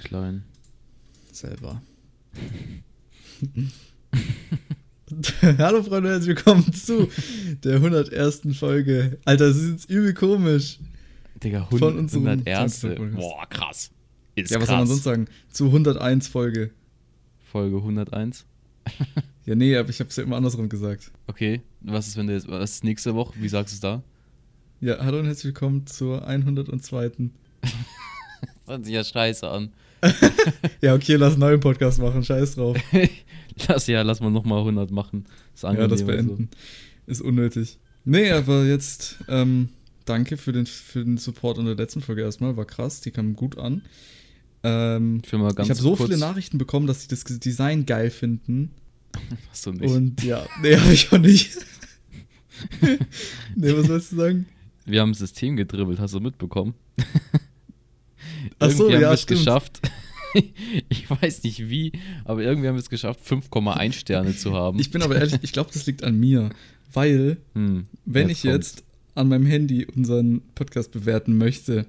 klein. Selber. Hallo Freunde, herzlich willkommen zu der 101. Folge. Alter, das ist jetzt übel komisch. Digga, Von 100, unserem 101. Podcast. Boah, krass. Ist ja, was krass. soll man sonst sagen? Zu 101 Folge. Folge 101. Ja, nee, aber ich hab's ja immer andersrum gesagt. Okay, was ist, wenn du jetzt, was ist nächste Woche? Wie sagst du es da? Ja, hallo und herzlich willkommen zur 102. Das hört sich ja scheiße an. Ja, okay, lass einen neuen Podcast machen, scheiß drauf. lass ja, lass mal nochmal 100 machen. Ist Ja, das beenden. Ist unnötig. Nee, aber jetzt, ähm, danke für den, für den Support in der letzten Folge erstmal. War krass, die kam gut an. Ähm, Ich ich habe so viele Nachrichten bekommen, dass sie das Design geil finden. Hast du nicht. Und ja, nee, habe ich auch nicht. nee, was sollst du sagen? Wir haben ein System gedribbelt, hast du mitbekommen? Ach so, irgendwie haben ja, wir es geschafft. ich weiß nicht wie, aber irgendwie haben wir es geschafft, 5,1 Sterne zu haben. Ich bin aber ehrlich, ich glaube, das liegt an mir. Weil, Hm, wenn ich jetzt an meinem Handy unseren Podcast bewerten möchte,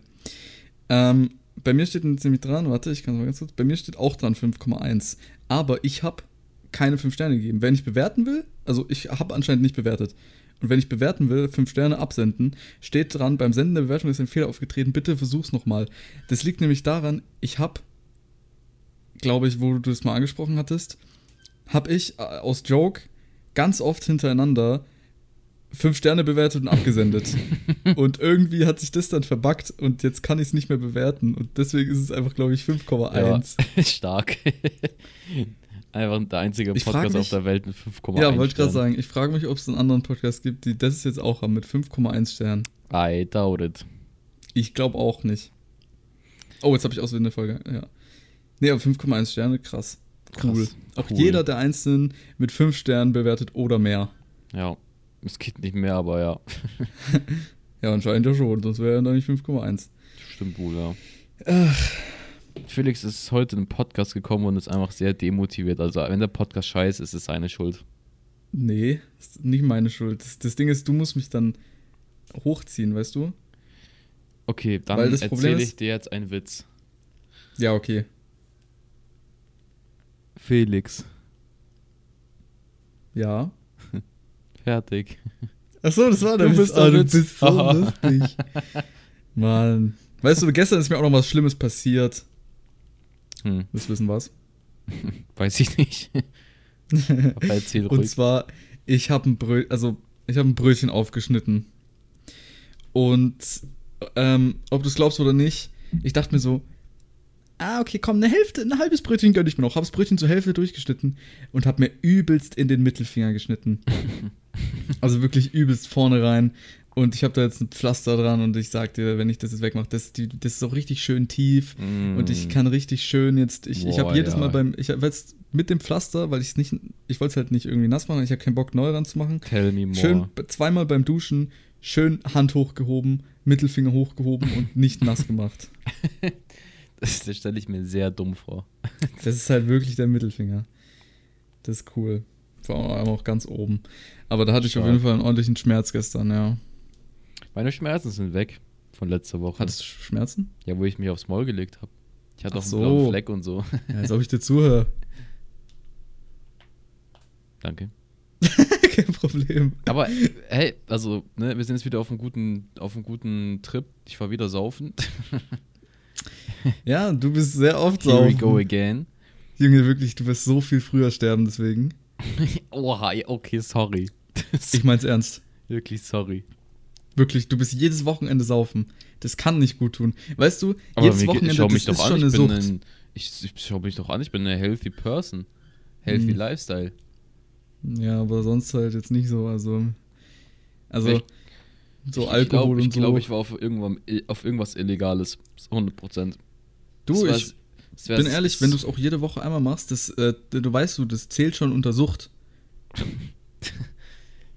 ähm, bei mir steht nämlich dran, warte, ich kann es mal ganz kurz, bei mir steht auch dran 5,1. Aber ich habe keine 5 Sterne gegeben. Wenn ich bewerten will, also ich habe anscheinend nicht bewertet. Und wenn ich bewerten will, 5 Sterne absenden, steht dran, beim Senden der Bewertung ist ein Fehler aufgetreten, bitte versuch's nochmal. Das liegt nämlich daran, ich habe, glaube ich, wo du das mal angesprochen hattest, habe ich äh, aus Joke ganz oft hintereinander 5 Sterne bewertet und abgesendet. und irgendwie hat sich das dann verbuggt und jetzt kann ich es nicht mehr bewerten. Und deswegen ist es einfach, glaube ich, 5,1. Ja, stark. Einfach der einzige Podcast mich- auf der Welt mit 5,1 Ja, wollte ich gerade sagen. Ich frage mich, ob es einen anderen Podcast gibt, die das jetzt auch haben mit 5,1 Sternen. I doubt it. Ich glaube auch nicht. Oh, jetzt habe ich auswählende Folge. Ja. Nee, aber 5,1 Sterne, krass. Cool. Krass, Auch cool. jeder der Einzelnen mit 5 Sternen bewertet oder mehr. Ja, es geht nicht mehr, aber ja. Ja, anscheinend ja schon, sonst wäre ja noch nicht 5,1. Stimmt wohl, ja. Ach, Felix ist heute in den Podcast gekommen und ist einfach sehr demotiviert. Also, wenn der Podcast scheiße ist, ist es seine Schuld. nee, ist nicht meine Schuld. Das, das Ding ist, du musst mich dann hochziehen, weißt du? Okay, dann erzähle ich dir jetzt einen Witz. Ja, okay. Felix, Ja. fertig. Achso, das war der Du Witz. Ah, du Witz. bist so lustig. Mann. Weißt du, gestern ist mir auch noch was Schlimmes passiert. Hm, Willst du wissen was? weiß ich nicht. aber erzähl Und ruhig. zwar, ich habe ein Brö also ich habe ein Brötchen aufgeschnitten. Und ähm, ob du es glaubst oder nicht, ich dachte mir so, ah, okay, komm, eine Hälfte, ein halbes Brötchen gönn ich mir noch. Hab's Brötchen zur Hälfte durchgeschnitten und hab mir übelst in den Mittelfinger geschnitten. also wirklich übelst vorne rein. Und ich habe da jetzt ein Pflaster dran und ich sag dir, wenn ich das jetzt wegmache, das, die, das ist auch richtig schön tief. Mm. Und ich kann richtig schön jetzt, ich, ich habe jedes ja. Mal beim, ich habe jetzt mit dem Pflaster, weil ich es nicht, ich wollte es halt nicht irgendwie nass machen, ich habe keinen Bock neu ranzumachen. Tell me more. Schön zweimal beim Duschen, schön Hand hochgehoben, Mittelfinger hochgehoben und nicht nass gemacht. Das, das stelle ich mir sehr dumm vor. Das ist halt wirklich der Mittelfinger. Das ist cool. Vor allem auch ganz oben. Aber da hatte ich auf Stark. jeden Fall einen ordentlichen Schmerz gestern, ja. Meine Schmerzen sind weg von letzter Woche. Hattest du Schmerzen? ja, wo ich mich aufs Maul gelegt habe. Ich hatte Ach auch einen so. blauen Fleck und so. Ja, als ob ich dir zuhöre. Danke. Kein Problem. Aber hey, also, ne, wir sind jetzt wieder auf einem guten, auf einem guten Trip. Ich war wieder saufen. Ja, du bist sehr oft Here we saufen. go again. Junge, wirklich, du wirst so viel früher sterben, deswegen. Oha, okay, sorry. Ich mein's ernst. wirklich sorry. Wirklich, du bist jedes Wochenende saufen. Das kann nicht gut tun. Weißt du, Aber jedes Wochenende schau mich das doch ist an, schon ich eine Sucht. ein, ich, ich schau mich doch an, ich bin eine healthy person. Healthy Hm. Lifestyle. Ja, aber sonst halt jetzt nicht so. Also, also Ich- so ich, Alkohol ich glaub, und Ich so. glaube, ich war auf, irgendwann, auf irgendwas Illegales. 100 Prozent. Du, ich bin ehrlich, wenn du es auch jede Woche einmal machst, das, äh, du weißt du, das zählt schon unter Sucht.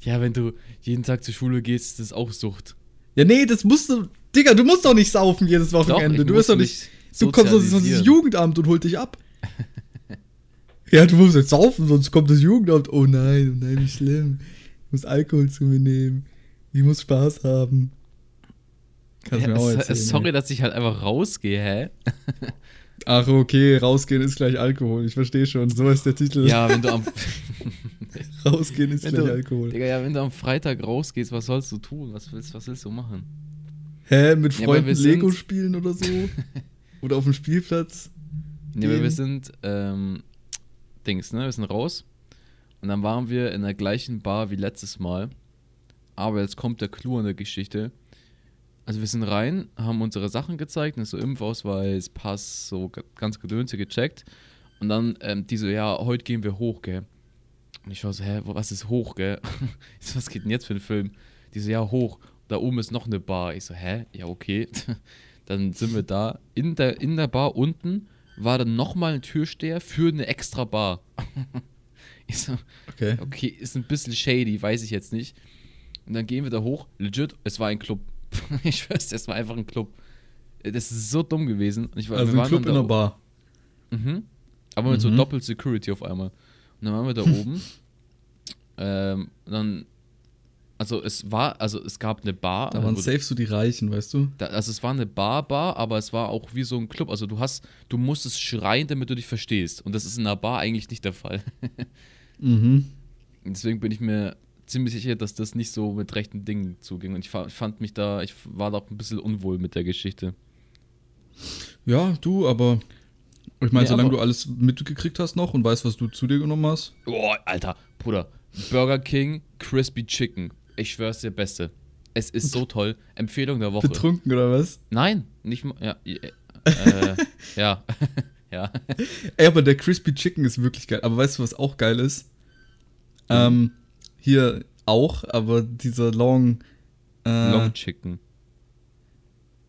Ja, wenn du jeden Tag zur Schule gehst, ist das auch Sucht. Ja, nee, das musst du. Digga, du musst doch nicht saufen jedes Wochenende. ich du bist doch nicht. Du kommst doch sonst ins. Jugendamt und holt dich ab. ja, du musst jetzt saufen, sonst kommt das Jugendamt. Oh nein, oh nein, wie schlimm. Ich muss Alkohol zu mir nehmen. Ich muss Spaß haben. Kannst Ja, mir auch erzählen. sorry, ey. dass ich halt einfach rausgehe, hä? Ach, okay, rausgehen ist gleich Alkohol. Ich verstehe schon. So ist der Titel. Ja, wenn du am. rausgehen ist wenn gleich du, Alkohol. Digga, ja, wenn du am Freitag rausgehst, was sollst du tun? Was willst, was willst du machen? Hä, mit Ja, Freunden sind- Lego spielen oder so? oder auf dem Spielplatz? Nee, aber wir sind, ähm, Dings, ne? Wir sind raus. Und dann waren wir in der gleichen Bar wie letztes Mal. Aber jetzt kommt der Clou an der Geschichte. Also wir sind rein, haben unsere Sachen gezeigt, ne, so Impfausweis, Pass, so ganz Gedönse gecheckt. Und dann ähm, die so, ja, heute gehen wir hoch, gell. Und ich war so, hä, was ist hoch, gell? Ich so, was geht denn jetzt für ein Film? Die so, ja, hoch. Da oben ist noch eine Bar. Ich so, hä? Ja, okay. Dann sind wir da. In der, in der Bar unten war dann nochmal ein Türsteher für eine extra Bar. Ich so, Okay. okay, ist ein bisschen shady, weiß ich jetzt nicht. Und dann gehen wir da hoch. Legit, es war ein Club. Ich schwör's, dir, es war einfach ein Club. Das ist so dumm gewesen. Ich war, Also wir ein waren Club in der Bar. Mhm. Aber mit so Mhm. Doppel-Security auf einmal. Und dann waren wir da oben. Ähm, dann, also es war, also es gab eine Bar. Da waren wo- safe so die Reichen, weißt du? da, also es war eine Bar-Bar, aber es war auch wie so ein Club. Also du hast, du musstest schreien, damit du dich verstehst. Und das ist in einer Bar eigentlich nicht der Fall. Mhm. Deswegen bin ich mir ziemlich sicher, dass das nicht so mit rechten Dingen zuging. Und ich fa- fand mich da, ich war da auch ein bisschen unwohl mit der Geschichte. Ja, du, aber ich meine, Nee, solange du alles mitgekriegt hast noch und weißt, was du zu dir genommen hast. Boah, Alter, Bruder. Burger King Crispy Chicken. Ich schwör's dir, Beste. Es ist so toll. Empfehlung der Woche. Betrunken oder was? Nein, nicht mal. Ja, äh, ja. ja. Ey, aber der Crispy Chicken ist wirklich geil. Aber weißt du, was auch geil ist? Ähm, hier auch, aber dieser Long. Äh, Long Chicken.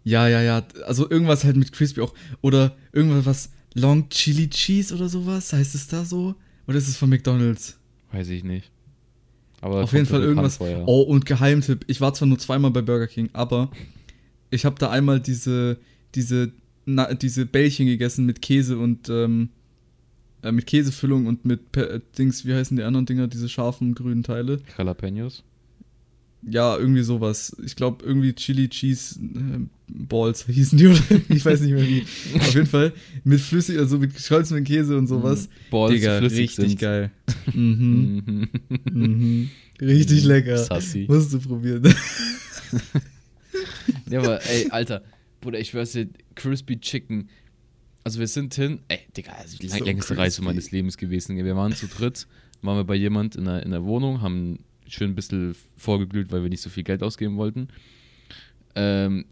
Ja, ja, ja. Also irgendwas halt mit Crispy auch. Oder irgendwas was Long Chili Cheese oder sowas. Heißt es da so? Oder ist es von McDonalds? Weiß ich nicht. Aber Auf jeden Fall irgendwas. vor, ja. Oh, und Geheimtipp. Ich war zwar nur zweimal bei Burger King, aber ich habe da einmal diese, diese, na, diese Bällchen gegessen mit Käse und ähm, äh, mit Käsefüllung und mit Pe äh, Dings, wie heißen die anderen Dinger, diese scharfen grünen Teile? Jalapenos. Ja, irgendwie sowas. Ich glaube, irgendwie Chili Cheese äh, Balls hießen die oder ich weiß nicht mehr wie. Auf jeden Fall mit flüssig, also mit gescholzenem Käse und sowas. Balls, die Digga, flüssig richtig sind. geil. Mhm. Mhm. mhm. Richtig lecker. Sassy. Musst du probieren. Ja, aber ey, Alter, Bruder, ich schwör's dir, Crispy Chicken. Also wir sind hin, ey, Digga, das ist die So längste Reise meines Lebens gewesen. Wir waren zu dritt, waren wir bei jemand in der, in der Wohnung, haben schön ein bisschen vorgeglüht, weil wir nicht so viel Geld ausgeben wollten. Ähm,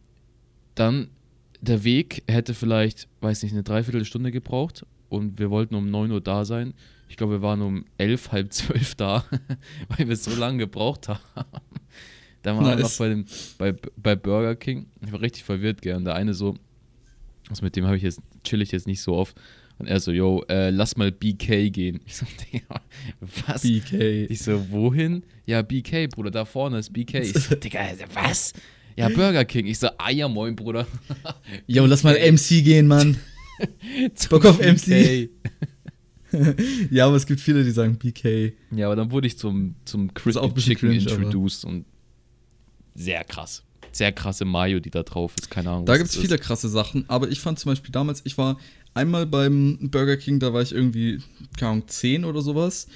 dann der Weg hätte vielleicht, weiß nicht, eine Dreiviertelstunde gebraucht und wir wollten um 9 Uhr da sein. Ich glaube, wir waren um 11, halb 12 da, weil wir so lange gebraucht haben. Da waren wir Nice. noch bei, dem, bei, bei Burger King. Ich war richtig verwirrt. Und der eine so, also mit dem habe ich jetzt, chill ich jetzt nicht so oft. Und er so, yo, äh, lass mal BK gehen. Ich so, Digga, was? BK. Ich so, wohin? Ja, BK, Bruder, da vorne ist BK. Ich so, Digga, was? Ja, Burger King. Ich so, ah ja, moin, Bruder. Jo, lass mal MC gehen, Mann. Bock auf MC? ja, aber es gibt viele, die sagen BK. Ja, aber dann wurde ich zum, zum Crispy Chicken cringe, aber- introduced und sehr krass. Sehr krasse Mayo, die da drauf ist. Keine Ahnung. Da gibt es viele krasse Sachen, aber ich fand zum Beispiel damals, ich war einmal beim Burger King, da war ich irgendwie, keine Ahnung, 10 oder sowas.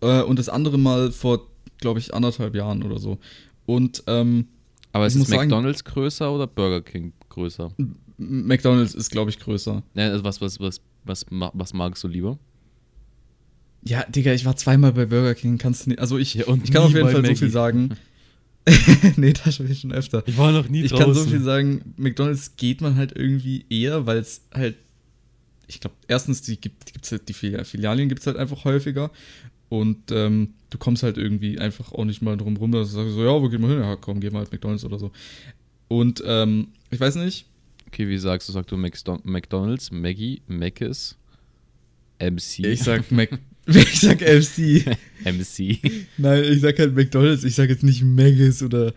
Äh, und das andere Mal vor, glaube ich, anderthalb Jahren oder so. Und ähm, Aber ist es muss sagen- McDonalds größer oder Burger King größer? McDonalds ist, glaube ich, größer. Ja, also was, was, was, was, was magst du lieber? Ja, Digga, ich war zweimal bei Burger King, kannst du nicht. Also ich, Ja, ich kann auf jeden Fall so Maggie. viel sagen. nee, das schon schon öfter. Ich war noch nie Ich kann so viel sagen, McDonalds geht man halt irgendwie eher, weil es halt, ich glaube, erstens, die gibt halt, die Fili- Filialien gibt es halt einfach häufiger und ähm, du kommst halt irgendwie einfach auch nicht mal drum rum, dass du sagst so, ja, wo gehen wir hin? Ja, komm, gehen wir halt McDonalds oder so. Und ähm, ich weiß nicht, Okay, wie sagst du? Sagst du McDo- McDonalds, Maggie, Mc's, MC? ich sag Mac, ich sag FC. MC. Nein, ich sag halt McDonalds, ich sag jetzt nicht Maggis oder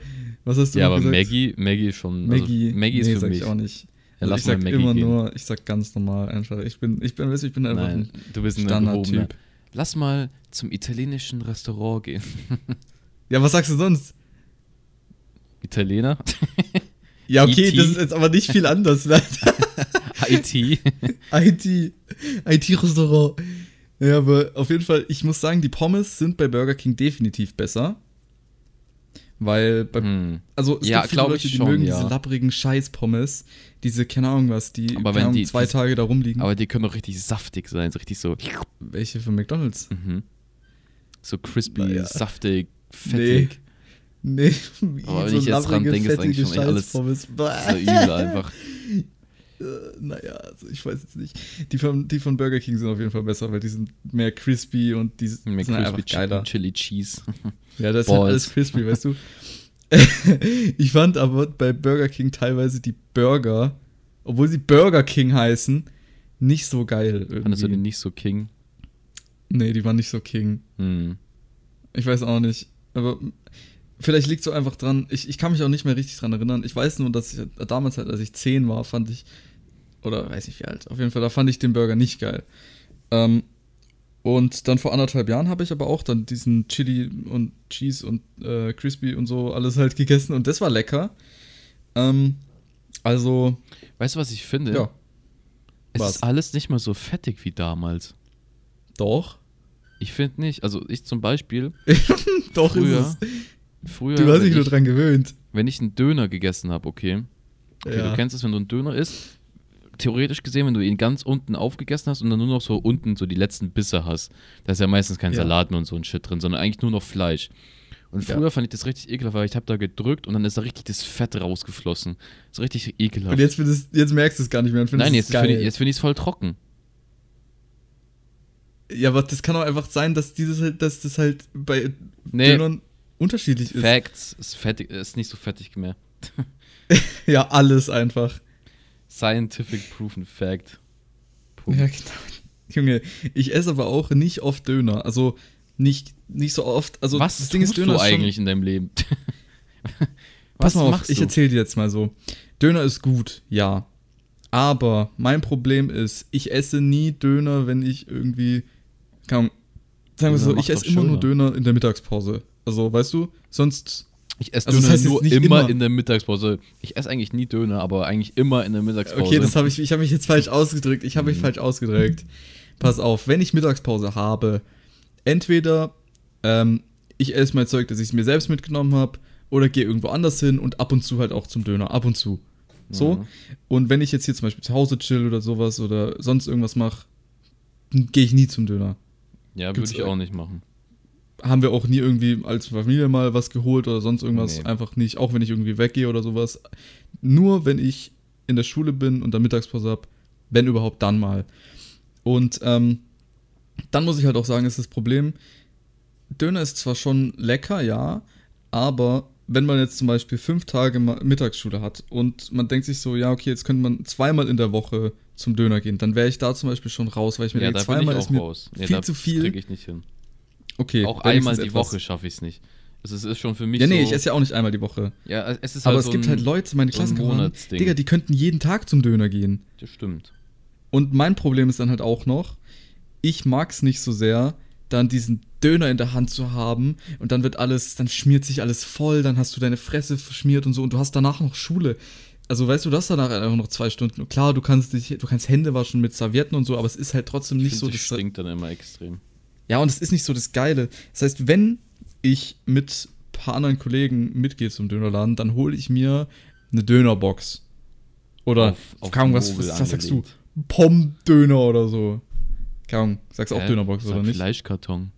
was hast du ja, aber gesagt? Maggie, Maggie ist schon. Maggie, also Maggie ist nee, für sag mich. ich auch nicht. Ja, Also ich sag Maggie immer gehen. nur, ich sag ganz normal einfach. Ich bin, ich bin, ich bin einfach Nein, ein du bist ein. Standardtyp. Lass mal zum italienischen Restaurant gehen. Ja, was sagst du sonst? Italiener? Ja, okay, E.T.. das ist jetzt aber nicht viel anders. ne? IT. IT. IT-Restaurant. Ja, aber auf jeden Fall, ich muss sagen, die Pommes sind bei Burger King definitiv besser. Weil, bei, Hm. also es Ja, gibt viele Leute, die schon, mögen ja. diese lapprigen Scheiß-Pommes. Diese, keine Ahnung was, die Aber wenn Ahnung, die- zwei Tage da rumliegen. Aber die können doch richtig saftig sein, so richtig so. Welche von McDonalds? Mhm. So crispy, Naja. saftig, fettig. Nee, wie Aber wenn ich jetzt dran denke, ist eigentlich schon echt alles. So übel einfach. Äh, naja, also ich weiß jetzt nicht. Die von, die von Burger King sind auf jeden Fall besser, weil die sind mehr crispy und die sind Mehr einfach crispy geiler. Chicken, Chili Cheese. Ja, das ist halt Balls. alles crispy, weißt du. ich fand aber bei Burger King teilweise die Burger, obwohl sie Burger King heißen, nicht so geil Fandest du irgendwie. nicht so King? Nee, die waren nicht so King. Hm. Ich weiß auch nicht. Aber vielleicht liegt es so einfach dran. Ich, ich kann mich auch nicht mehr richtig dran erinnern. Ich weiß nur, dass ich damals halt, als ich 10 war, fand ich, oder weiß nicht wie alt, auf jeden Fall, da fand ich den Burger nicht geil. Ähm, und dann vor anderthalb Jahren habe ich aber auch dann diesen Chili und Cheese und äh, Crispy und so alles halt gegessen und das war lecker. Ähm, also, Weißt du, was ich finde? ja, es was? ist alles nicht mehr so fettig wie damals. doch. Ich finde nicht. Also ich zum Beispiel, Doch Früher, ist früher. Du hast dich nur ich, dran gewöhnt. wenn ich einen Döner gegessen habe, okay, okay ja. du kennst es, wenn du einen Döner isst, theoretisch gesehen, wenn du ihn ganz unten aufgegessen hast und dann nur noch so unten so die letzten Bisse hast, da ist ja meistens kein Ja. Salat mehr und so ein Shit drin, sondern eigentlich nur noch Fleisch. Und Ja. früher fand ich das richtig ekelhaft, weil ich habe da gedrückt und dann ist da richtig das Fett rausgeflossen. So richtig ekelhaft. Und jetzt, findest, jetzt merkst du es gar nicht mehr und findest Nein, es jetzt finde ich es find voll trocken. Ja, aber das kann auch einfach sein, dass dieses halt, dass das halt bei Nee. Dönern unterschiedlich ist. Facts, ist, fettig, ist nicht so fettig mehr. Ja, alles einfach. Scientific proven fact. Punkt. Ja, genau. Junge, ich esse aber auch nicht oft Döner. Also nicht, nicht so oft. Also Was das Ding tust ist, Döner du eigentlich in deinem Leben? Pass Was mal auf, ich erzähle dir jetzt mal so. Döner ist gut, ja. Aber mein Problem ist, ich esse nie Döner, wenn ich irgendwie. Ahnung, sagen wir so, ich esse immer nur schöner. Döner in der Mittagspause. Also, weißt du, sonst. Ich esse Also das Döner heißt jetzt nur immer, immer. in der Mittagspause. Ich esse eigentlich nie Döner, aber eigentlich immer in der Mittagspause. Okay, das habe ich, ich habe mich jetzt falsch ausgedrückt. Ich habe mich Mhm. falsch ausgedrückt. Pass auf, wenn ich Mittagspause habe, entweder ähm, ich esse mein Zeug, das ich mir selbst mitgenommen habe, oder gehe irgendwo anders hin und ab und zu halt auch zum Döner. Ab und zu. So. Mhm. Und wenn ich jetzt hier zum Beispiel zu Hause chill oder sowas oder sonst irgendwas mache, gehe ich nie zum Döner. Ja, würde ich auch nicht machen. Haben wir auch nie irgendwie als Familie mal was geholt oder sonst irgendwas. Nee. Einfach nicht. Auch wenn ich irgendwie weggehe oder sowas. Nur wenn ich in der Schule bin und dann Mittagspause habe, wenn überhaupt dann mal. Und ähm, dann muss ich halt auch sagen, ist das Problem, Döner ist zwar schon lecker, ja, aber wenn man jetzt zum Beispiel fünf Tage Mittagsschule hat und man denkt sich so, ja, okay, jetzt könnte man zweimal in der Woche zum Döner gehen, dann wäre ich da zum Beispiel schon raus, weil ich mir Ja, denke, zweimal ist mir raus. Nee, viel da zu viel. krieg ich nicht hin. Okay, auch einmal die etwas. Woche schaffe ich es nicht. Es ist, schon für mich Ja, nee, so, ich esse ja auch nicht einmal die Woche. ja, es ist Aber halt es so gibt ein, halt Leute, meine so Klassenkameraden. Digga, die könnten jeden Tag zum Döner gehen. Das stimmt. Und mein Problem ist dann halt auch noch, ich mag's nicht so sehr, dann diesen Döner in der Hand zu haben und dann wird alles, dann schmiert sich alles voll, dann hast du deine Fresse verschmiert und so und du hast danach noch Schule. Also weißt du, hast danach einfach noch zwei Stunden. Und Klar, du kannst dich, du kannst Hände waschen mit Servietten und so, aber es ist halt trotzdem Ich nicht finde, so das das. stinkt dann immer extrem. Ja, und es ist nicht so das Geile. Das heißt, wenn ich mit ein paar anderen Kollegen mitgehe zum Dönerladen, dann hole ich mir eine Dönerbox. Oder, keine Ahnung, was, Nobel was, was sagst du? Pommes-Döner oder so. Ahnung, sagst du auch? Dönerbox oder nicht? Fleischkarton.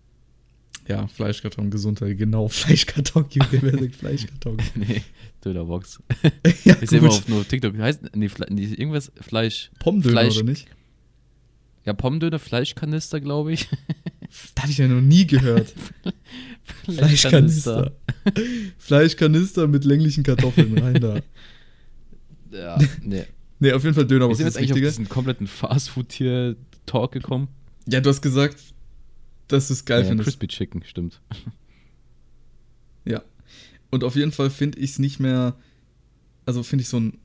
Ja, Fleischkarton, Gesundheit, genau. Fleischkarton, Junge, wer sagt Fleischkarton? nee, Dönerbox. ja, Ich sehe immer auf nur TikTok. Heißt, nee, irgendwas Fleisch. Pommdöner Fleisch- oder nicht? Ja, Pommdöner, Fleischkanister, glaube ich. Das habe ich ja noch nie gehört. Fleischkanister. Fleischkanister mit länglichen Kartoffeln rein da. Ja, nee. Nee, auf jeden Fall Wir Dönerbox sind ist jetzt eigentlich auf wichtiger. diesen kompletten Fastfood-Tier-Talk gekommen. Ja, du hast gesagt, dass du es geil ja, findest. Crispy Chicken, stimmt. Ja. Und auf jeden Fall finde ich es nicht mehr, also finde ich so ein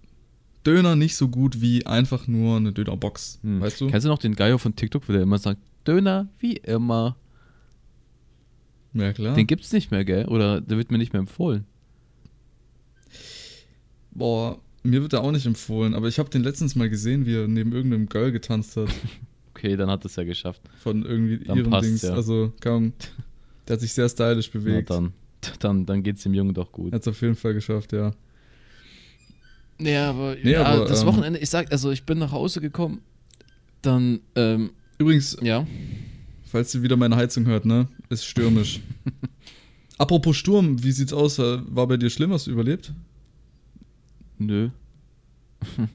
Döner nicht so gut wie einfach nur eine Dönerbox. Hm. Weißt du? Kennst du noch den Geier von TikTok, wo der immer sagt, Döner wie immer? Ja, klar. Den gibt's nicht mehr, gell? Oder der wird mir nicht mehr empfohlen. Boah, mir wird er auch nicht empfohlen, aber ich habe den letztens mal gesehen, wie er neben irgendeinem Girl getanzt hat. Okay, dann hat es ja geschafft. Von irgendwie Dann ihrem passt's, Dings. ja. Also, kaum. Der hat sich sehr stylisch Na bewegt. dann, dann, dann geht's dem Jungen doch gut. Hat es auf jeden Fall geschafft, ja. Nee, aber, Nee, ja, aber, das ähm, Wochenende, ich sag, also ich bin nach Hause gekommen, dann, ähm, Übrigens, ja, falls ihr wieder meine Heizung hört, ne? Ist stürmisch. Apropos Sturm, wie sieht's aus? War bei dir schlimm? Hast du überlebt? nö.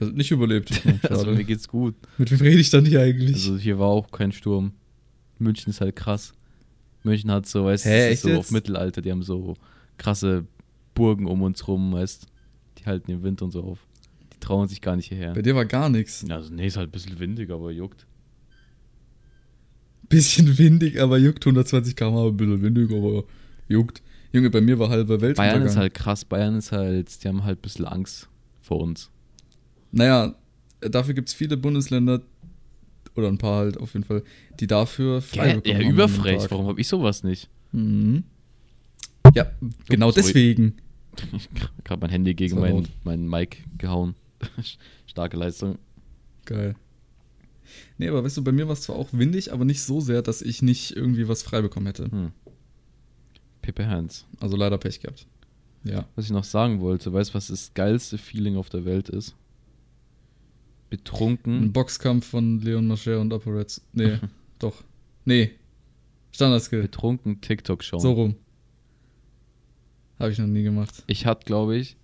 Also nicht überlebt. Also mir geht's gut. Mit wem rede ich dann hier eigentlich? Also hier war auch kein Sturm. München ist halt krass. München hat so, weißt du, so jetzt? auf Mittelalter, die haben so krasse Burgen um uns rum, weißt Die halten den Wind und so auf. Die trauen sich gar nicht hierher. bei dir war gar nichts. Also nee, ist halt ein bisschen windig, aber juckt. Bisschen windig, aber juckt 120 km ein bisschen windig, aber juckt. Junge, bei mir war halber Weltuntergang. Bayern ist halt krass, Bayern ist halt, die haben halt ein bisschen Angst vor uns. Naja, dafür gibt es viele Bundesländer, oder ein paar halt auf jeden Fall, die dafür frei Ja, ja überfrech, warum habe ich sowas nicht? Mhm. Ja, genau sorry. deswegen. Ich hab gerade mein Handy gegen meinen mein Mic gehauen. Starke Leistung. Geil. Nee, aber weißt du, bei mir war es zwar auch windig, aber nicht so sehr, dass ich nicht irgendwie was frei bekommen hätte. Hm. Pepe Hans. Also leider Pech gehabt. Ja. Was ich noch sagen wollte, weißt du, was das geilste Feeling auf der Welt ist? Ein Betrunken. Boxkampf von Leon Mascher und Aporetz. Nee, doch. Nee. Standardskill. Betrunken TikTok schauen. So rum. Habe ich noch nie gemacht. Ich hatte, glaube ich,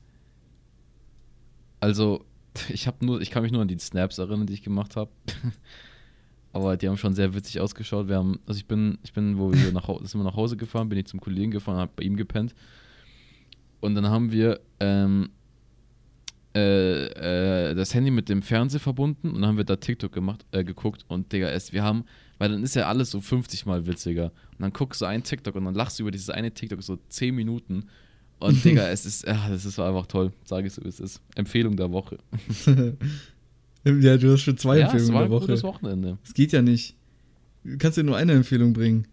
also ich habe nur, ich kann mich nur an die Snaps erinnern, die ich gemacht habe. Aber die haben schon sehr witzig ausgeschaut. Wir haben, also ich bin, ich bin, wo wir nach sind wir nach Hause gefahren, bin ich zum Kollegen gefahren, habe bei ihm gepennt. Und dann haben wir ähm, äh, äh, das Handy mit dem Fernseher verbunden und dann haben wir da TikTok gemacht, äh, geguckt und Digga, es, wir haben, weil dann ist ja alles so 50 mal witziger. Und dann guckst du einen TikTok und dann lachst du über dieses eine TikTok so 10 Minuten. Und Digga, es ist, ja, das ist einfach toll, sage ich so, wie es ist. Empfehlung der Woche. ja, du hast schon zwei ja, es Empfehlungen war der ein gutes Woche. Wochenende. Es geht ja nicht. Du kannst dir nur eine Empfehlung bringen.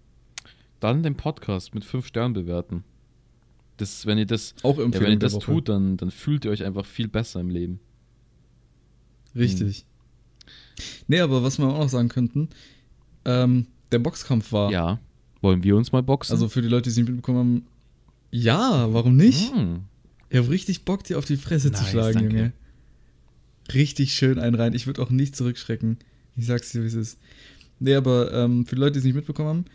Dann den Podcast mit 5 Sternen bewerten. Das, wenn ihr das, Auch ja, wenn ihr das Woche. tut, dann, dann fühlt ihr euch einfach viel besser im Leben. Richtig. Nee, aber was wir auch noch sagen könnten, ähm, der Boxkampf war. Ja. Wollen wir uns mal boxen? Also für die Leute, die es nicht mitbekommen haben, ja, warum nicht? Hm. Ich habe richtig Bock, dir auf die Fresse zu Nice, schlagen, danke. Junge. Richtig schön einen rein. Ich würde auch nicht zurückschrecken. Ich sag's dir, wie es ist. Nee, aber ähm, für die Leute, die es nicht mitbekommen haben,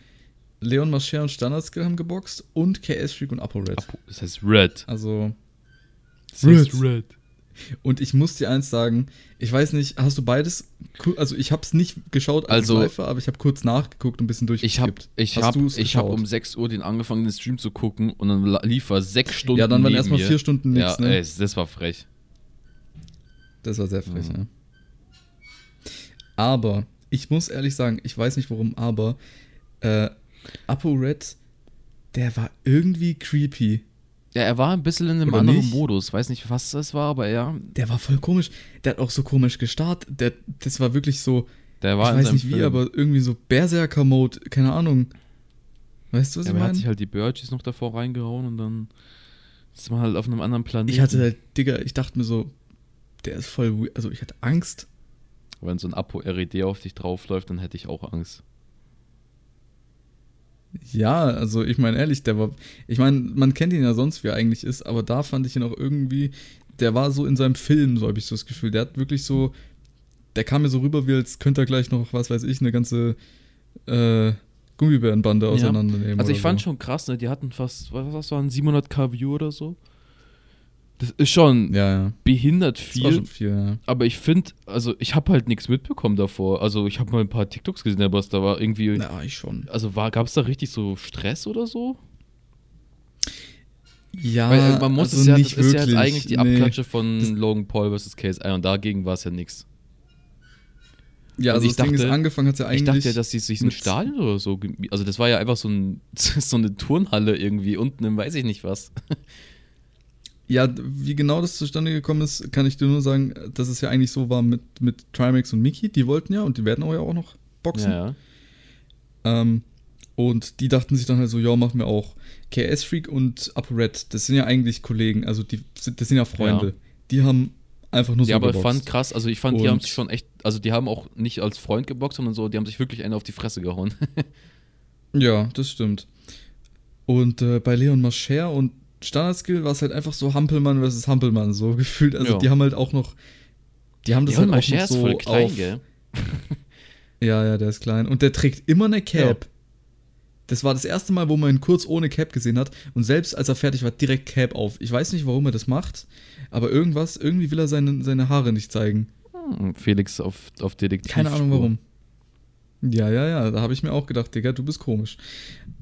Leon Mascher und Standardskill haben geboxt und KS Freak und ApoRed. Apo- Das heißt Red. Also, Das heißt Red. Und ich muss dir eins sagen, ich weiß nicht, hast du beides, also ich hab's nicht geschaut, als Also- es live aber ich habe kurz nachgeguckt und ein bisschen Ich habe ich hab, ich hab um 6 Uhr den angefangen, den Stream zu gucken und dann lief er sechs Stunden. Ja, dann waren erstmal mir. vier Stunden Ja, nichts, ne? ey, das war frech. Das war sehr frech, Mhm. ja. Aber, ich muss ehrlich sagen, ich weiß nicht warum, aber äh, ApoRed, der war irgendwie creepy. Ja, er war ein bisschen in einem Oder anderen nicht? Modus. Weiß nicht, was das war, aber ja, Der war voll komisch. Der hat auch so komisch gestartet. Der, das war wirklich so, der war ich weiß nicht wie, Film. aber irgendwie so Berserker-Mode, keine Ahnung. Weißt du, was ja, ich aber er hat meine? sich halt die Birchies noch davor reingehauen und dann ist man halt auf einem anderen Planeten. Ich hatte halt, Digga, ich dachte mir so, der ist voll, also ich hatte Angst. Wenn so ein Apo-RED auf dich draufläuft, dann hätte ich auch Angst. Ja, also ich meine ehrlich, der war, ich meine, man kennt ihn ja sonst, wie er eigentlich ist, aber da fand ich ihn auch irgendwie, der war so in seinem Film, so habe ich so das Gefühl. Der hat wirklich so, der kam mir so rüber, wie als könnte er gleich noch, was weiß ich, eine ganze äh, Gummibärenbande Ja. auseinandernehmen. Also ich fand so. schon krass, ne? Die hatten fast, was, was waren 700k View oder so? Das ist schon Ja, ja. behindert viel. schon viel, ja. Aber ich finde, also ich habe halt nichts mitbekommen davor. Also ich habe mal ein paar TikToks gesehen, aber es da war irgendwie, Na, ich schon. also gab es da richtig so Stress oder so? Ja, Weil äh, man muss also es ja, das nicht ist ja jetzt wirklich, eigentlich die nee. Abklatsche von Das- Logan Paul vs. KSI und dagegen war es ja nichts. Ja, also Und ich das Ding ist, dachte- angefangen hat ja eigentlich. Ich dachte ja, dass sie sich ein Stadion oder so, also das war ja einfach so, ein, so eine Turnhalle irgendwie unten im weiß ich nicht was. Ja, wie genau das zustande gekommen ist, kann ich dir nur sagen, dass es ja eigentlich so war mit, mit Trimax und Miki. Die wollten ja und die werden auch ja auch noch boxen. Ja, ja. Ähm, und die dachten sich dann halt so, ja, machen wir auch. KS Freak und ApoRed, das sind ja eigentlich Kollegen, also die, sind- das sind ja Freunde. Ja. die haben einfach nur so Ja, aber ich fand krass, also ich fand, die haben Und- sich schon echt, also die haben auch nicht als Freund geboxt, sondern so, die haben sich wirklich einen auf die Fresse gehauen. Ja, das stimmt. Und äh, bei Leon Mascher und Standard-Skill war es halt einfach so Hampelmann versus Hampelmann, so gefühlt. Also Ja. die haben halt auch noch. Die haben das Leon halt auch noch so voll klein, auf, gell? Ja, ja, der ist klein. Und der trägt immer eine Cap. Das war das erste Mal, wo man ihn kurz ohne Cap gesehen hat. Und selbst als er fertig war, direkt Cap auf. Ich weiß nicht, warum er das macht, aber irgendwas, irgendwie will er seine, seine Haare nicht zeigen. Hm, Felix auf, auf Detektiv. Keine Ahnung warum. Ja, ja, ja, da habe ich mir auch gedacht, Digga, du bist komisch.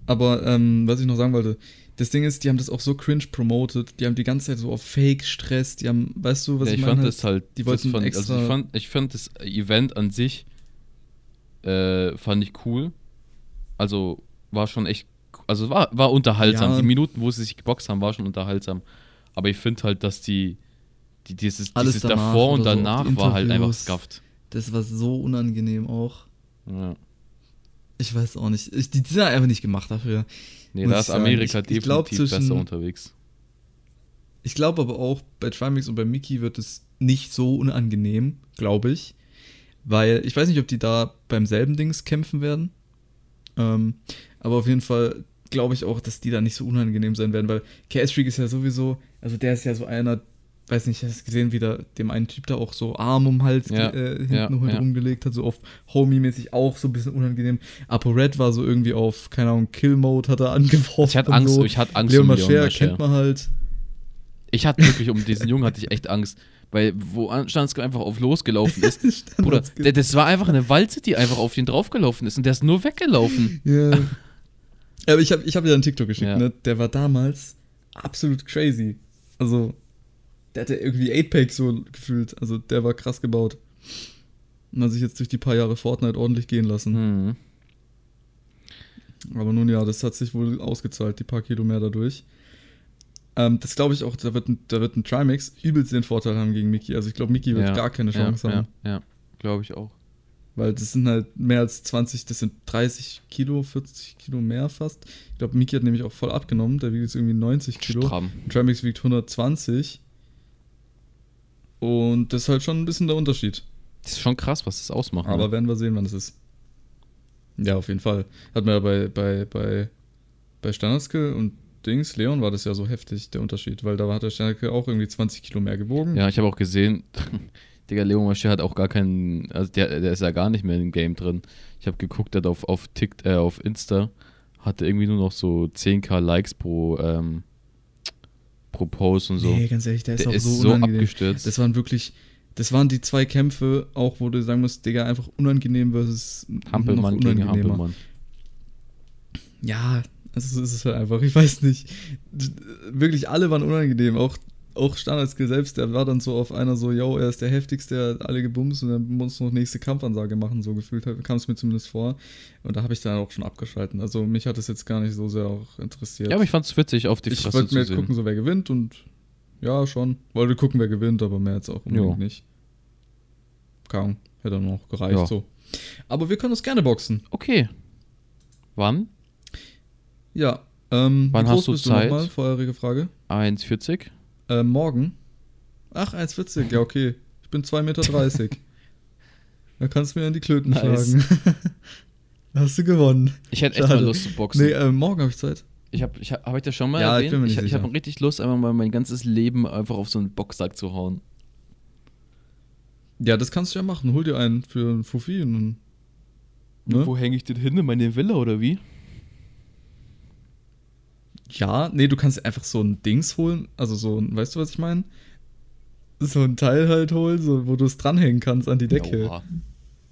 Aber ähm, was ich noch sagen wollte, das Ding ist, die haben das auch so cringe promoted, die haben die ganze Zeit so auf Fake-Stress, die haben, weißt du, was ja, ich ich meine? fand das halt, die wollten fand, extra- also ich fand, ich fand das Event an sich, äh, fand ich cool. Also war schon echt, also war, war unterhaltsam. Ja. Die Minuten, wo sie sich geboxt haben, war schon unterhaltsam. Aber ich finde halt, dass die, die dieses, Alles dieses davor und so, danach die war halt einfach skafft. Das war so unangenehm auch. Ja. Ich weiß auch nicht. Ich, die, sind einfach nicht gemacht dafür. Nee, da ist. Amerika Ich- ich glaub, definitiv zwischen- besser unterwegs. Ich glaube aber auch, bei Trimix und bei Mickey wird es nicht so unangenehm, glaube ich. Weil ich weiß nicht, ob die da beim selben Dings kämpfen werden. Ähm, aber auf jeden Fall glaube ich auch, dass die da nicht so unangenehm sein werden, weil KS Freak ist ja sowieso, also der ist ja so einer, weiß nicht, hast du gesehen, wie da dem einen Typ da auch so Arm um den Hals Ja, äh, hinten ja, ja. rumgelegt hat, so auf Homie-mäßig auch so ein bisschen unangenehm. Apo Red war so irgendwie auf, keine Ahnung, Kill-Mode hat er angeworfen. Ich hatte Angst, so. ich hatte Angst Leon um Leon Mascher Mascher. kennt man halt. Ich hatte wirklich um diesen Jungen hatte ich echt Angst, weil wo Standard einfach auf losgelaufen ist. Bruder, der, das war einfach eine Walze, die einfach auf den draufgelaufen ist und der ist nur weggelaufen. Ja. Aber ich habe ich hab dir einen TikTok geschickt, ne? Der war damals absolut crazy. Also, der hatte irgendwie 8-Pack so gefühlt. Also, der war krass gebaut. Und hat sich jetzt durch die paar Jahre Fortnite ordentlich gehen lassen. Hm. Aber nun ja, das hat sich wohl ausgezahlt, die paar Kilo mehr dadurch. Ähm, das glaube ich auch, da wird, ein, da wird ein Trimax übelst den Vorteil haben gegen Mickey. Also, ich glaube, Mickey wird Ja, gar keine Chance ja, haben. Ja, ja glaube ich auch. Weil das sind halt mehr als 20, das sind 30 Kilo, 40 Kilo mehr fast. Ich glaube, Miki hat nämlich auch voll abgenommen, der wiegt jetzt irgendwie 90 Kilo. Stramm. Tramix wiegt 120. Und das ist halt schon ein bisschen der Unterschied. Das ist schon krass, was das ausmacht. Aber ne? werden wir sehen, wann das ist. Ja, auf jeden Fall. Hat man ja bei, bei, bei, bei Standardskill und Dings, Leon, war das ja so heftig, der Unterschied. Weil da hat der Standardskill auch irgendwie 20 Kilo mehr gewogen. Ja, ich habe auch gesehen, Digga, Leon Mascher hat auch gar keinen, also der, der ist ja gar nicht mehr im Game drin. Ich habe geguckt, der hat auf, auf, Tick, äh, auf Insta, hatte irgendwie nur noch so 10k Likes pro, ähm, pro Post und so. Nee, ganz ehrlich, der ist der auch ist so, so unangenehm. abgestürzt. Das waren wirklich, das waren die zwei Kämpfe, auch wo du sagen musst, Digga, einfach unangenehm versus Hampelmann noch gegen. Hampelmann. Ja, also so ist es halt einfach, ich weiß nicht. Wirklich alle waren unangenehm, auch, auch Standardskill selbst, der war dann so auf einer so, yo, er ist der heftigste, er hat alle gebumst und dann muss noch nächste Kampfansage machen, so gefühlt hat- kam es mir zumindest vor. Und da habe ich dann auch schon abgeschalten. Also mich hat es jetzt gar nicht so sehr auch interessiert. Ja, aber ich fand's witzig, auf die ich Fresse wollte mir jetzt gucken, so wer gewinnt und ja, schon. Wollte gucken, wer gewinnt, aber mehr jetzt auch unbedingt Jo. nicht. Ahnung, hätte dann noch gereicht Ja. so. Aber wir können uns gerne boxen. Okay. Wann? Ja. Ähm, Wann hast du bist Zeit? Du nochmal? Vorherige Frage. 1,40? Äh, morgen. Ach, 1,40. Ja, okay. Ich bin 2,30 Meter. da kannst du mir an die Klöten Nice. schlagen. Hast du gewonnen. Ich hätte echt Schade. mal Lust zu boxen. Nee, äh, morgen habe ich Zeit. Ich habe, ich hab, hab ich das schon mal Ja, ich erwähnt? bin mir nicht ich, ich habe richtig Lust, einfach mal mein ganzes Leben einfach auf so einen Boxsack zu hauen. Ja, das kannst du ja machen. Hol dir einen für einen Fuffi und. Ne? Wo hänge ich den hin? In meine Villa oder wie? Ja, nee, du kannst einfach so ein Dings holen. Also so ein, weißt du, was ich meine? So ein Teil halt holen, so, wo du es dranhängen kannst an die Decke. Oha.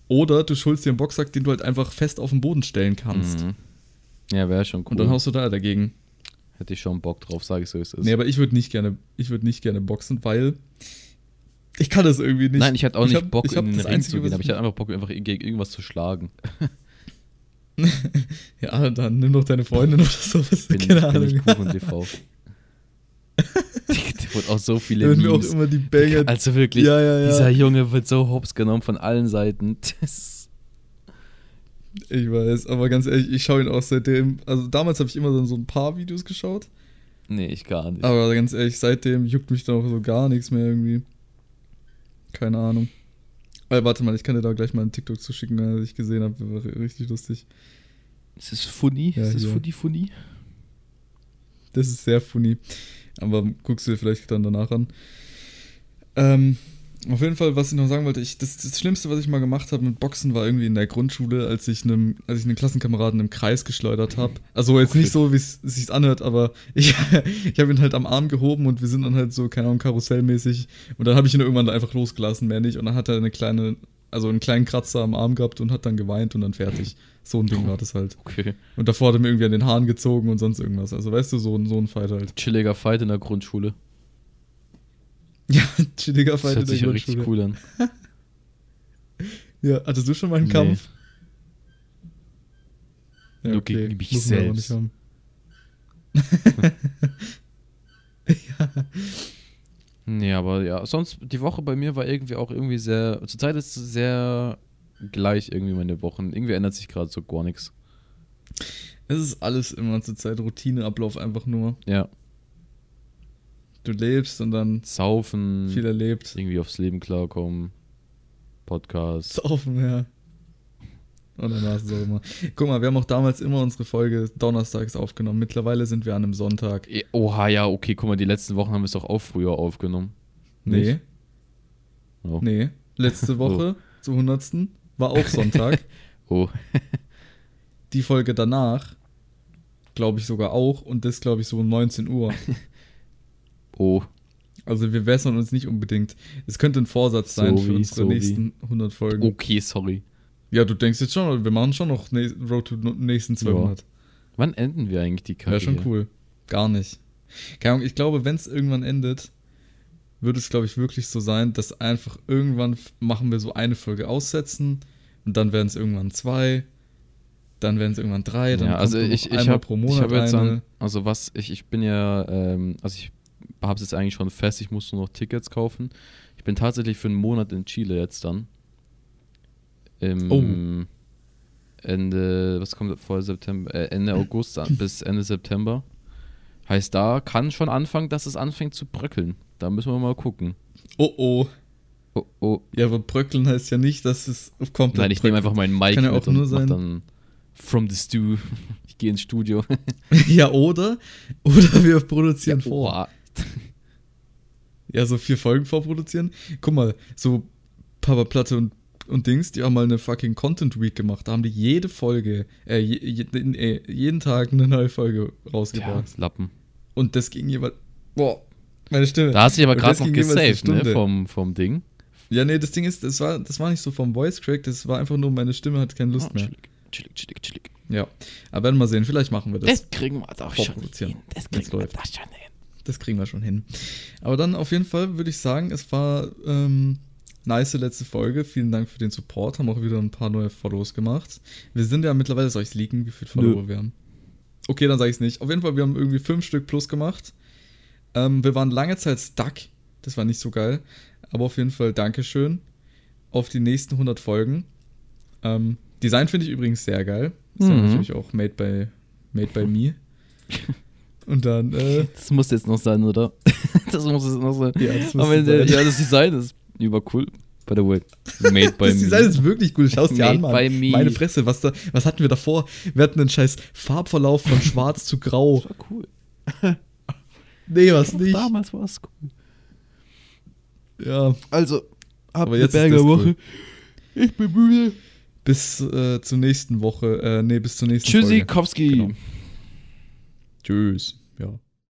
Oder du schulst dir einen Boxsack, den du halt einfach fest auf den Boden stellen kannst. Mhm. Ja, wäre schon cool. Und dann haust du da dagegen. Hätte ich schon Bock drauf, sage ich so, wie es ist. Nee, aber ich würde nicht gerne, ich würde nicht gerne boxen, weil ich kann das irgendwie nicht. Nein, ich hätte auch nicht hab- Bock, ich in den Ring Einzige, zu gehen, aber ich hätte einfach Bock, einfach gegen irgendwas zu schlagen. Ja, dann nimm doch deine Freundin oder sowas. Bin, Keine bin Ahnung. ich Kuchen TV. Der wurde auch so viele werden mir auch Memes. immer die Banger. Also wirklich, Ja, ja, ja. dieser Junge wird so hops genommen von allen Seiten. Das, Ich weiß, aber ganz ehrlich, ich schaue ihn auch seitdem. Also damals habe ich immer dann so ein paar Videos geschaut. Nee, ich gar nicht. Aber ganz ehrlich, seitdem juckt mich da auch so gar nichts mehr irgendwie. Keine Ahnung. Äh, warte mal, ich kann dir da gleich mal einen TikTok zuschicken, den ich gesehen habe. War richtig lustig. Ist es funny? Ja, ist es hier. funny funny? Das ist sehr funny. Aber guckst du dir vielleicht dann danach an. Ähm, auf jeden Fall, was ich noch sagen wollte, ich, das, das Schlimmste, was ich mal gemacht habe mit Boxen, war irgendwie in der Grundschule, als ich einem, als ich einen Klassenkameraden im Kreis geschleudert habe. Also jetzt Okay. nicht so, wie es sich anhört, aber ich, ich habe ihn halt am Arm gehoben und wir sind dann halt so, keine Ahnung, karussellmäßig. Und dann habe ich ihn irgendwann einfach losgelassen, mehr nicht. Und dann hat er eine kleine, also einen kleinen Kratzer am Arm gehabt und hat dann geweint und dann fertig. So ein Ding war das halt. Okay. Und davor hat er mir irgendwie an den Haaren gezogen und sonst irgendwas. Also weißt du, so, ein- so ein Fight halt. Chilliger Fight in der Grundschule. Ja, chilliger Das Fight hört in der sich ja richtig cool an. Ja, hattest du schon mal einen Nee. Kampf? Nur gegen mich muss man aber selbst. nicht haben. ja. Nee, aber ja, sonst, die Woche bei mir war irgendwie auch irgendwie sehr, zurzeit ist es sehr gleich irgendwie meine Wochen. Irgendwie ändert sich gerade so gar nichts. Es ist alles immer zur Zeit Routineablauf einfach nur. Ja, Du lebst und dann saufen, viel erlebt. irgendwie aufs Leben klarkommen, Podcast. Saufen, ja. Und dann war es auch immer. Guck mal, wir haben auch damals immer unsere Folge donnerstags aufgenommen. Mittlerweile sind wir an einem Sonntag. Eh, Oha, ja, okay, guck mal, die letzten Wochen haben wir es doch auch früher aufgenommen. Nee? Oh. nee. Letzte Woche zur 100. war auch Sonntag. Oh, Die Folge danach, glaube ich sogar auch. Und das, glaube ich, so um 19 Uhr. oh, Also wir wässern uns nicht unbedingt. Es könnte ein Vorsatz sein wie- für unsere so wie. nächsten 100 Folgen. okay, sorry. Ja, du denkst jetzt schon, wir machen schon noch Road to nächsten 200. Wann enden wir eigentlich die Kacke Wäre schon cool. Gar nicht. Keine Ahnung, ich glaube, wenn es irgendwann endet, würde es, glaube ich, wirklich so sein, dass einfach irgendwann machen wir so eine Folge aussetzen und dann werden es irgendwann zwei, dann werden es irgendwann drei, dann Ja, also ich, ich einmal habe pro ich Monat hab jetzt eine. dann, also was, ich, ich bin ja, ähm, also ich habe es jetzt eigentlich schon fest, ich muss nur noch Tickets kaufen. Ich bin tatsächlich für einen Monat in Chile jetzt dann. Im Oh. Ende, was kommt vor September, äh, Ende August bis Ende September. Heißt, da kann schon anfangen, dass es anfängt zu bröckeln. Da müssen wir mal gucken. Oh oh. Oh, oh. Ja, aber bröckeln heißt ja nicht, dass es komplett Nein, ich nehme einfach meinen Mic Kann ja auch nur mach sein- dann From the Stew. Ich gehe ins Studio. ja, oder? Oder wir produzieren vor. Oha. Ja, so vier Folgen vorproduzieren. Guck mal, so Papa Platte und, und Dings, die haben mal eine fucking Content Week gemacht. Da haben die jede Folge, äh, je, je, äh jeden Tag eine neue Folge Ja, rausgebracht. Lappen. Und das ging jeweils. Boah, meine Stimme. Da hast du dich aber gerade noch gesaved, ne? Vom, vom Ding. Ja, nee, das Ding ist, das war, das war nicht so vom Voice Crack, das war einfach nur, meine Stimme hat keine Lust Oh, mehr. chillig, chillig, chillig. Ja. Aber werden wir mal sehen, vielleicht machen wir das. Das kriegen wir doch schon hin. Das kriegen wir läuft. doch schon hin. Das kriegen wir schon hin. Aber dann auf jeden Fall würde ich sagen, es war ähm, nice letzte Folge. Vielen Dank für den Support. Haben auch wieder ein paar neue Follows gemacht. Wir sind ja mittlerweile, soll ich es leaken, wie viele Follower Nö. wir haben? Okay, dann sage ich es nicht. Auf jeden Fall, wir haben irgendwie fünf Stück plus gemacht. Ähm, wir waren lange Zeit stuck. Das war nicht so geil. Aber auf jeden Fall Dankeschön. Auf die nächsten 100 Folgen. Ähm, Design finde ich übrigens sehr geil. Ist ja Mhm. natürlich auch made by, made by me. Und dann, äh, Das muss jetzt noch sein, oder? das muss jetzt noch sein. Ja, das müsste Ende, sein. ja, das Design ist über cool. By the way. Made by das me. Design ist wirklich cool. Schau's dir an, Made Mann. by me. Meine Fresse, was, da, was hatten wir davor? Wir hatten einen scheiß Farbverlauf von schwarz zu grau. Das war cool. Nee, was Auch nicht. Damals war es cool. Ja, Also, habt Aber jetzt ist das cool. Ich bin müde. bis äh, zur nächsten Woche. Äh, nee, bis zur nächsten Tschüssi, Folge. Kowski. Genau. Tschüss. Ja.